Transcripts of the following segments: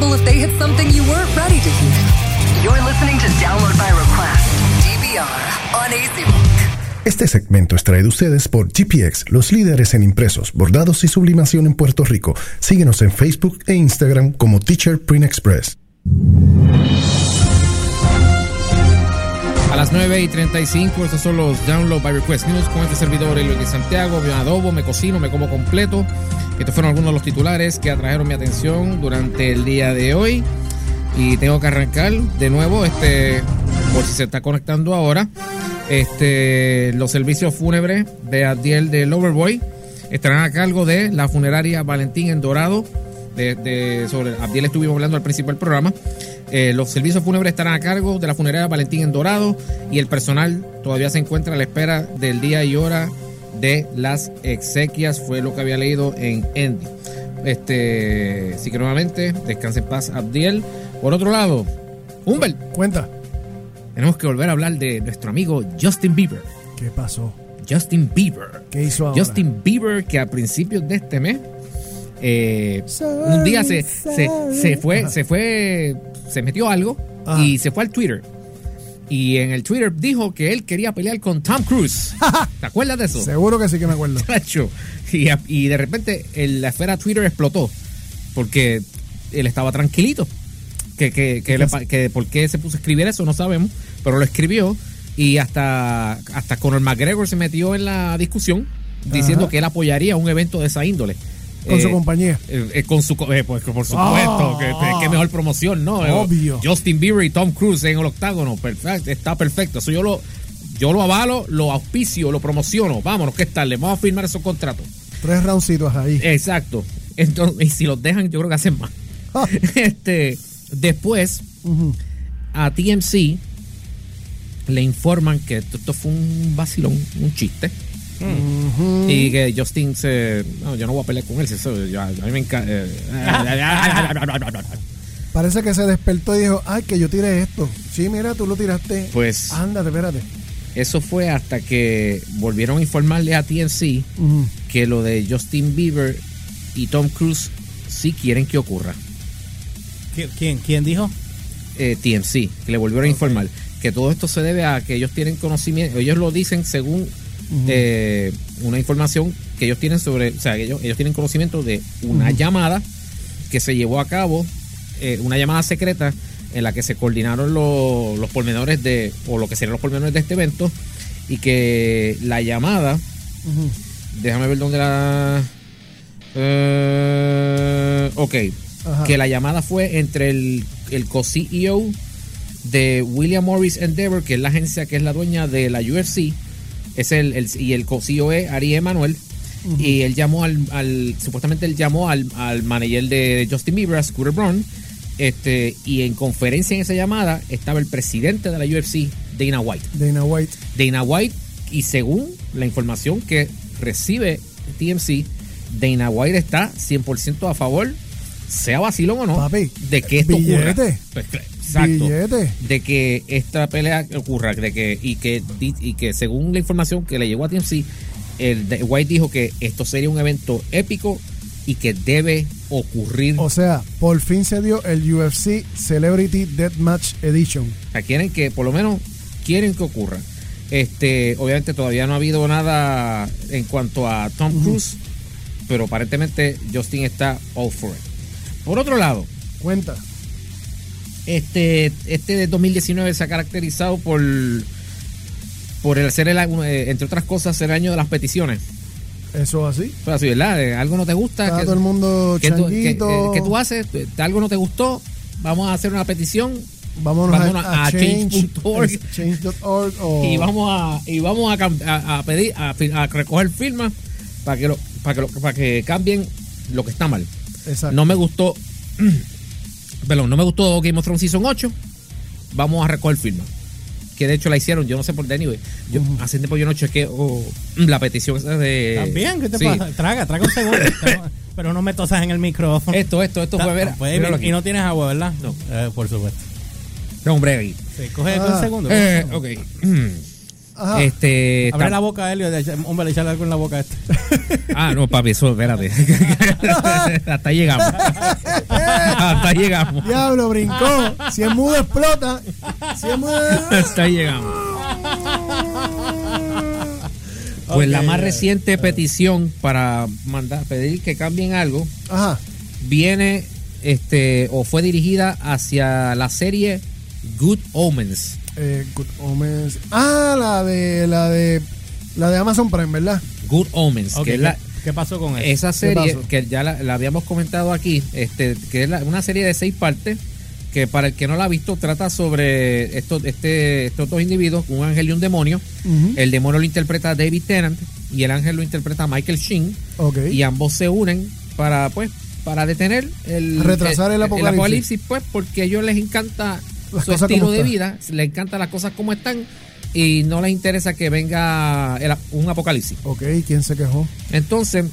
responsible if they hit something you weren't ready to hear. You're listening to Download by Request, DVR, on AC Este segmento es traído a ustedes por GPX, los líderes en impresos, bordados y sublimación en Puerto Rico. Síguenos en Facebook e Instagram como Teacher Print Express. Las 9 y 35, estos son los Download by Request News con este servidor, Elio de Santiago. Me adobo, me cocino, me como completo. Estos fueron algunos de los titulares que atrajeron mi atención durante el día de hoy. Y tengo que arrancar de nuevo, este, por si se está conectando ahora. Este, los servicios fúnebres de Adiel de Loverboy estarán a cargo de la funeraria Valentín en Dorado. De, de- sobre Abdiel estuvimos hablando al principio del programa. Eh, los servicios fúnebres estarán a cargo de la funeraria Valentín en Dorado y el personal todavía se encuentra a la espera del día y hora de las exequias, fue lo que había leído en Endy. Este, así que nuevamente, descanse en paz Abdiel. Por otro lado, Humbert, Cuenta. tenemos que volver a hablar de nuestro amigo Justin Bieber. ¿Qué pasó? Justin Bieber. ¿Qué hizo ahora? Justin Bieber, que a principios de este mes, eh, un día se, se, se fue, se fue, se metió algo Ajá. y se fue al Twitter. Y en el Twitter dijo que él quería pelear con Tom Cruise. ¿Te acuerdas de eso? Seguro que sí que me acuerdo. Y, y de repente el- la esfera Twitter explotó porque él estaba tranquilito. Que, que, que, le pa- que por qué se puso a escribir eso no sabemos, pero lo escribió y hasta, hasta Conor McGregor se metió en la discusión diciendo Ajá. que él apoyaría un evento de esa índole. Con su Eh, compañía. eh, eh, con su eh, pues, por supuesto, Ah. que, que mejor promoción, ¿no? Obvio. Justin Bieber y Tom Cruise en el octágono, perfecto, está perfecto. Eso yo lo, yo lo avalo, lo auspicio, lo promociono. Vámonos, ¿qué tal? Le vamos a firmar esos contratos. Tres roundcitos ahí. Exacto. Entonces, y si los dejan, yo creo que hacen más. Ah. este, después, a TMC le informan que esto, esto fue un vacilón, un chiste. Y que Justin se. No, yo no voy a pelear con él. Eso, ya- a mí me encanta. Parece que se despertó y dijo, ay, que yo tiré esto. Sí, mira, tú lo tiraste. Pues- Ándate, espérate. Eso fue hasta que volvieron a informarle a Ujú. que lo de Justin Bieber y Tom Cruise sí quieren que ocurra. ¿Qui- ¿Quién, quién dijo? eh, TMC, que le volvieron a informar que todo esto se debe a que ellos tienen conocimiento, ellos lo dicen según eh, una información que ellos tienen sobre, o sea, ellos, ellos tienen conocimiento de una llamada que se llevó a cabo, eh, una llamada secreta en la que se coordinaron los, los pormenores de, o lo que serían los pormenores de este evento, y que la llamada, déjame ver dónde la... eh, ok, Ajá. que la llamada fue entre el, el co-CEO de William Morris Endeavor, que es la agencia que es la dueña de la UFC, es el, el- y el co-CEO es Ari Emanuel, y él llamó al, al- supuestamente él llamó al, al manager de Justin Bieber, a Scooter Braun, este, y en conferencia en esa llamada estaba el presidente de la UFC, Dana White. Dana White. Dana White, y según la información que recibe TMC, Dana White está 100% a favor, sea vacilón o no, Papi, de que esto ocurra. billete. Pues, claro, exacto. Billete. De que esta pelea ocurra, de que, y que y que según la información que le llegó a TMC, el White dijo que esto sería un evento épico y que debe ocurrir. O sea, por fin se dio el UFC Celebrity Deathmatch Edition. O sea, quieren que, por lo menos, quieren que ocurra. Este, obviamente todavía no ha habido nada en cuanto a Tom Cruise, pero aparentemente Justin está all for it. Por otro lado, Cuenta. Este, este de 2019 se ha caracterizado por, por el ser el, eh, entre otras cosas, el año de las peticiones. Eso así. Pero así, ¿verdad? Algo no te gusta. Está que- todo el mundo que tú, que- eh, que tú haces, eh, algo no te gustó, vamos a hacer una petición Vámonos, vámonos a, a a change- change.org. es o y vamos a y vamos a, pedir a, recoger firmas para que lo, para que lo- para que cambien lo que está mal. Exacto. No me gustó perdón, no me gustó Game of Thrones Season 8. Vamos a recoger firmas. Que de hecho la hicieron, yo no sé por qué, anyway. Yo hace tiempo yo no chequé oh, la petición esa de También, ¿qué te sí. pasa? Traga, traga un segundo. pero no me tosas en el micrófono. Esto, esto, esto fue ver. Y no tienes agua, ¿verdad? No. Eh, por supuesto. No, hombre, ahí. Sí, coge Ah. un segundo. Eh, ok. Ajá. Este, Abre la boca, Helio. de- Hombre, le echarle algo en la boca a este. Ah, no, papi, eso, espérate. Hasta ahí llegamos. Hasta llegamos. Diablo, brincó. Si es mudo, explota. Si es mudo. Hasta llegamos. Pues la más reciente petición para mandar, pedir que cambien algo Ajá. viene este o fue dirigida hacia la serie Good Omens. Eh, Good Omens. Ah, la de la de la de Amazon Prime, ¿verdad? Good Omens, Ok, que es ¿qué, la, qué pasó con eso? esa serie que ya la, la habíamos comentado aquí, este, que es la- una serie de seis partes que para el que no la ha visto trata sobre estos, este, estos dos individuos, un ángel y un demonio. El demonio lo interpreta David Tennant y el ángel lo interpreta Michael Sheen. Y ambos se unen para, pues, para detener el Retrasar el apocalipsis. pues, porque a ellos les encanta Las su estilo de vida, les encantan las cosas como están y no les interesa que venga el- un apocalipsis. Ok, ¿quién se quejó? Entonces,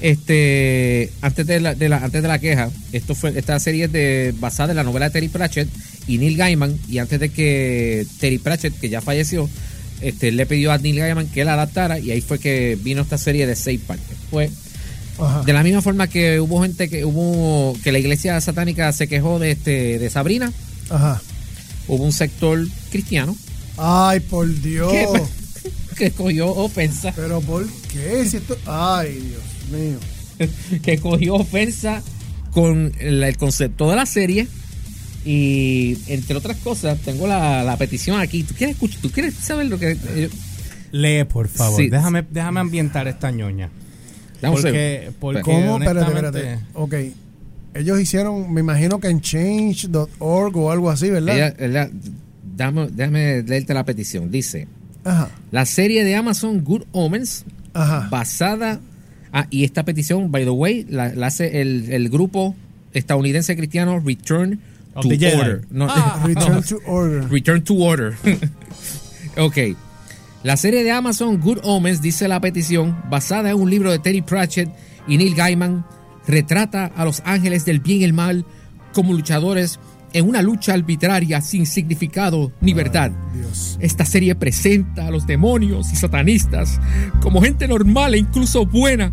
este, antes de la, de la- antes de la queja, esto fue esta serie es de basada en la novela de Terry Pratchett y Neil Gaiman y antes de que Terry Pratchett, que ya falleció, este, le pidió a Neil Gaiman que la adaptara y ahí fue que vino esta serie de seis partes. Pues Ajá. de la misma forma que hubo gente que hubo que la iglesia satánica se quejó de este de Sabrina, Ajá. hubo un sector cristiano Ay, por Dios. ¿Qué? que cogió ofensa, Pero ¿por qué? Si esto... Ay, Dios mío. que cogió ofensa con el, concepto de la serie y entre otras cosas tengo la, la petición aquí. ¿Tú quieres escuchar? ¿Tú quieres saber lo que eh, Lee, por favor. Sí. Déjame, déjame ambientar esta ñoña. Porque, porque ¿Cómo? Espérate, espérate. Ok. Ellos hicieron, me imagino que en change.org o algo así, ¿verdad? Ella- ella- dame- déjame leerte la petición. Dice, Ajá. la serie de Amazon Good Omens Ajá. basada ah, y esta petición by the way la, la hace el, el grupo estadounidense cristiano Return Of to. Order no, Ah. Return no, to order. Return to Order ok la serie de Amazon Good Omens dice la petición basada en un libro de Terry Pratchett y Neil Gaiman retrata a los ángeles del bien y el mal como luchadores en una lucha arbitraria sin significado ni verdad esta serie presenta a los demonios y satanistas como gente normal e incluso buena,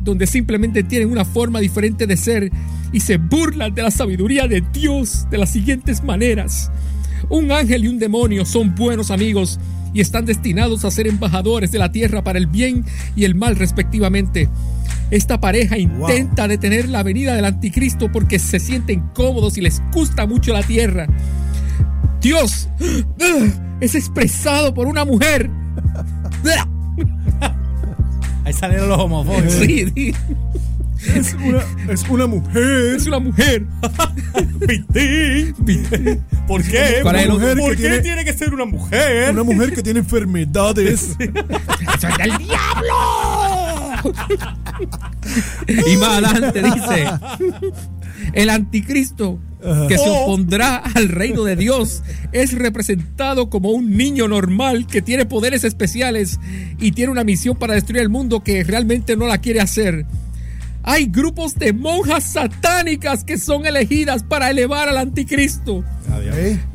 donde simplemente tienen una forma diferente de ser y se burlan de la sabiduría de Dios de las siguientes maneras. Un ángel y un demonio son buenos amigos y están destinados a ser embajadores de la tierra para el bien y el mal respectivamente. Esta pareja intenta detener la venida del anticristo porque se sienten cómodos y les gusta mucho la tierra. Dios ugh, es expresado por una mujer. Ahí salieron los homofóbicos. Sí, sí, Es una, es una mujer. es una mujer. ¿Por qué? ¿Cuál es el ¿Por, qué tiene- tiene que ser una mujer? Una mujer que tiene enfermedades. ¡Eso es del diablo! y más adelante dice: El anticristo que se opondrá al reino de Dios es representado como un niño normal que tiene poderes especiales y tiene una misión para destruir el mundo que realmente no la quiere hacer. Hay grupos de monjas satánicas que son elegidas para elevar al anticristo.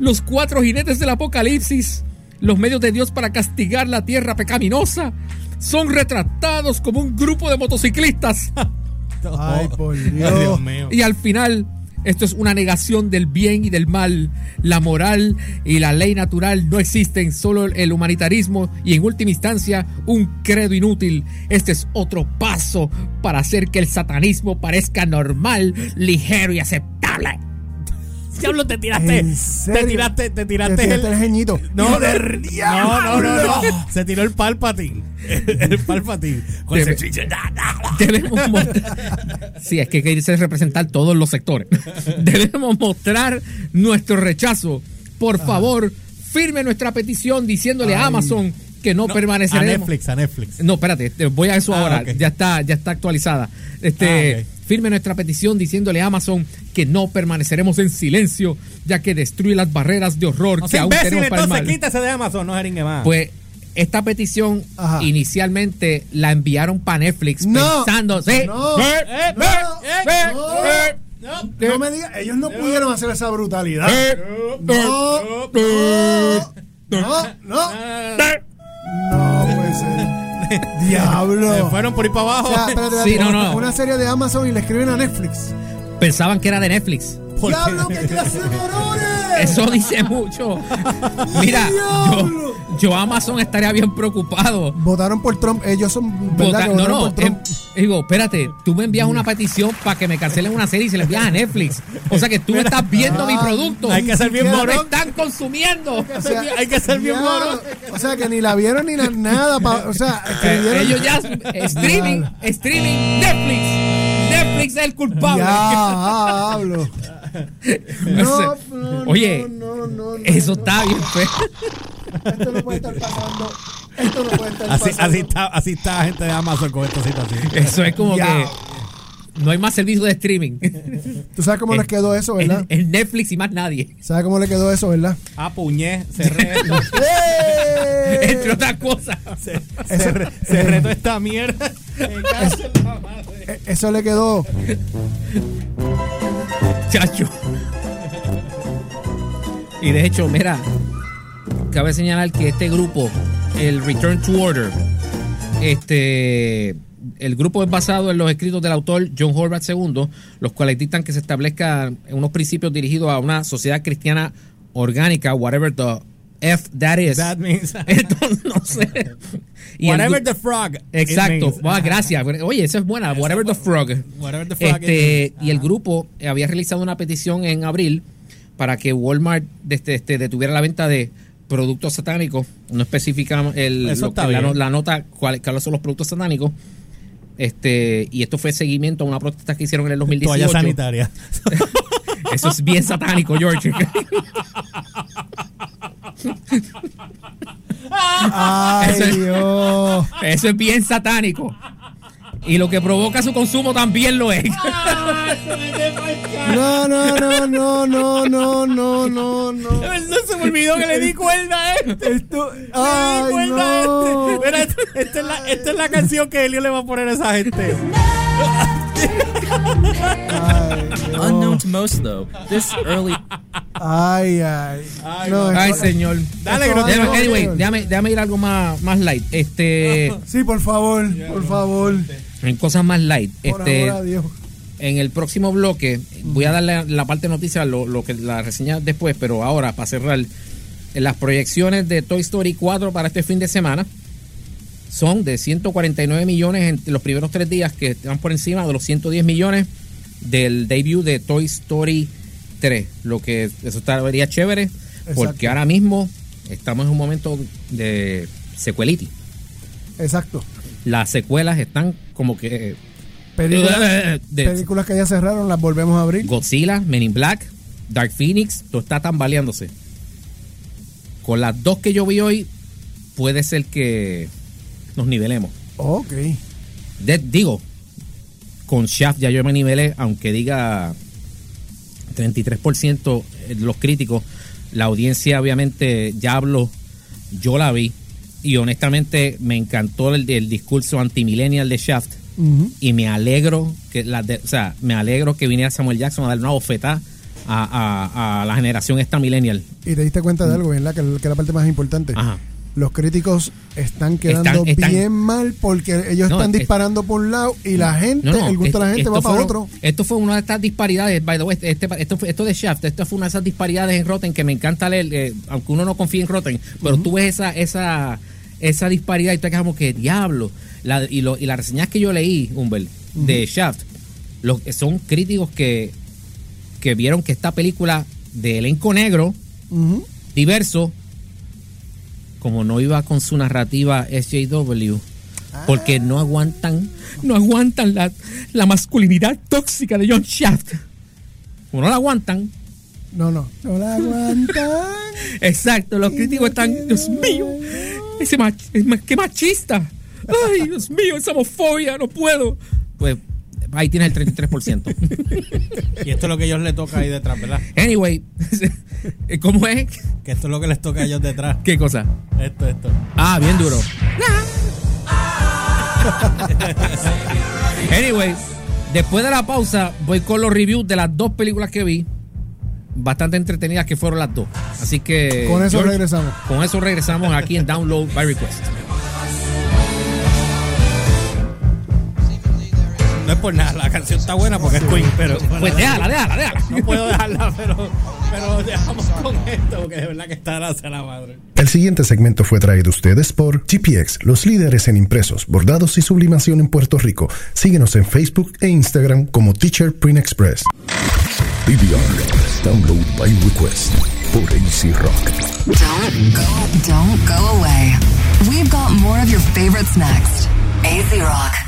Los cuatro jinetes del apocalipsis, los medios de Dios para castigar la tierra pecaminosa, son retratados como un grupo de motociclistas. Ay, por Ay, Dios. Dios mío. Y al final, esto es una negación del bien y del mal. La moral y la ley natural no existen, solo el humanitarismo y en última instancia un credo inútil. Este es otro paso para hacer que el satanismo parezca normal, ligero y aceptable. Diablo, te tiraste. Te tiraste, te tiraste Te tiraste el. el geñito. No, del no, no, no. Se tiró el palpatín. El palpatín. Con Debe- ese chiche. Debemos mostrar. Sí, es que hay que irse a representar todos los sectores. Debemos mostrar nuestro rechazo. Por favor, firme nuestra petición diciéndole a. Amazon que no, A permaneceremos. Netflix, a Netflix. No, espérate, te- voy a eso Ah, ahora. Ya está, ya está actualizada. Este, Ah, firme nuestra petición diciéndole a Amazon que no permaneceremos en silencio, ya que destruye las barreras de horror O que sea, aún imbécil, tenemos para el entonces mal. quítese de Amazon, no jeringue más. Pues esta petición Ajá. inicialmente la enviaron para Netflix No. pensando, sí, No. eh, Eh, eh, no, eh, no. eh, no. No me digas, ellos no pudieron hacer esa brutalidad. eh, No, eh, no, no, no. eh. Diablo. Se fueron por ahí para O abajo. sea, espérate, Sí, no, no. Una serie de Amazon y le escriben a Netflix. Pensaban que era de Netflix. ¿Por qué? ¡Diablo, qué clase de morones! Eso dice mucho. Mira, yo, yo Amazon estaría bien preocupado. Votaron por Trump. Ellos son. no, no, por Trump. eh, digo, espérate, tú me envías una petición para que me cancelen una serie y se la envías a Netflix. O sea que tú estás viendo mi Ah, producto. hay que ser bien No lo morón. están consumiendo. O sea, Hay que ser bien ya, morón. O sea, que ni la vieron ni na- nada. pa- o sea, Eh, escribieron. ellos ya streaming, streaming, Netflix. Netflix es el culpable. Ya, hablo. No, no, Oye, no, no, no, no, Eso no. está bien feo. Esto no puede estar pasando. Esto no puede estar Así, pasando. así, está, así está la gente de Amazon con esta situación. Eso es como Ya. que no hay más servicio de streaming. Tú sabes cómo les quedó eso, ¿verdad? Es Netflix y más nadie. ¿Sabes cómo le quedó eso, verdad? Ah, puñé, cerré esto. ¡Eh! Entre otras cosas. Se- cerré- cerré toda esta mierda. Eh, Eso le quedó. Chacho. Y de hecho, mira, cabe señalar que este grupo, el Return to Order, este, el grupo es basado en los escritos del autor John Horvath II, los cuales dictan que se establezcan unos principios dirigidos a una sociedad cristiana orgánica, whatever the F that is. That means. Entonces, no sé. Y Whatever the frog. Exacto. Ah, gracias. Oye, esa es buena. Whatever the frog. Whatever the frog Este, y el grupo había realizado una petición en abril para que Walmart este, este, detuviera la venta de productos satánicos. No especifica el, lo- la, la nota cuál- cuáles son los productos satánicos. Este, y esto fue seguimiento a una protesta que hicieron en el 2018. Toalla sanitaria. Eso es bien satánico, George. Ay, Eso es- Dios. Eso es bien satánico. Y lo que provoca su consumo también lo es. No, no, no, no, no, no, no, no, no. Se me olvidó que le di cuerda a este. Esto. Le di Ay, cuerda a este. Mira, esta es, la, esta es la canción que Elio le va a poner a esa gente. Ay. Unknown to most, though, this early Ay, ay. No, Ay, esto- señor. Dale, que no va te- a- Déjame- anyway, déjame, déjame ir a algo más, más light. Este, Sí, por favor, por favor. en cosas más light. Por Este, Dios. en el próximo bloque voy a darle la parte de noticias, lo, lo que la reseña después, pero ahora para cerrar, las proyecciones de Toy Story 4 para este fin de semana son de 149 millones en los primeros tres días que están por encima de los 110 millones del debut de Toy Story 3, lo que eso estaría chévere porque ahora mismo estamos en un momento de secuelity. Exacto. Las secuelas están como que Películas, de- películas que ya cerraron, las volvemos a abrir. Godzilla, Men in Black, Dark Phoenix, todo está tambaleándose. Con las dos que yo vi hoy, puede ser que nos nivelemos. Ok. De- digo, con Shaft ya yo me nivelé, aunque diga 33% de los críticos, la audiencia obviamente ya habló, yo la vi, y honestamente me encantó el, el discurso antimillennial de Shaft y me alegro que la de- o sea, me alegro que viniera Samuel Jackson a dar una bofetada a, a- a la generación esta millennial. Y te diste cuenta de algo, ¿verdad? Que, que es la parte más importante. Ajá. Los críticos están quedando Están- están- bien mal porque ellos No, están es- disparando por un lado y la gente, No, no, el gusto de la esto- gente va esto para otro. Esto fue una de estas disparidades, by the way, este, esto, fue- esto de Shaft, esto fue una de esas disparidades en Rotten que me encanta leer, eh, aunque uno no confía en Rotten, pero tú ves esa, esa, esa disparidad y te quedas como que diablo. La, y, lo, y las reseñas que yo leí, Humbert, de Shaft, los, son críticos que, que vieron que esta película de elenco negro, diverso, como no iba con su narrativa SJW, porque no aguantan, no aguantan la, la masculinidad tóxica de John Shaft. Como no la aguantan, No, no, no la aguantan. exacto, los críticos están, Dios mío, ese mach, qué machista. Ay, Dios mío, esa homofobia, no puedo. Pues ahí tienes el 33%. Y esto es lo que a ellos les toca ahí detrás, ¿verdad? Anyway, ¿cómo es? Que esto es lo que les toca a ellos detrás. ¿Qué cosa? Esto, esto. Ah, bien duro. anyway, después de la pausa, voy con los reviews de las dos películas que vi. Bastante entretenidas que fueron las dos. Así que. Con eso George, regresamos. Con eso regresamos aquí en Download by Request. No es por nada, la canción está buena porque es Queen, pero Pues déjala, déjala, déjala. no puedo dejarla, pero, pero dejamos con esto porque de verdad que está hacia la madre. El siguiente segmento fue traído a ustedes por GPX, los líderes en impresos, bordados y sublimación en Puerto Rico. Síguenos en Facebook e Instagram como Teacher Print Express. DVR. Download by request por AC Rock. Don't go, don't go away. We've got more of your favorites next. AZ Rock.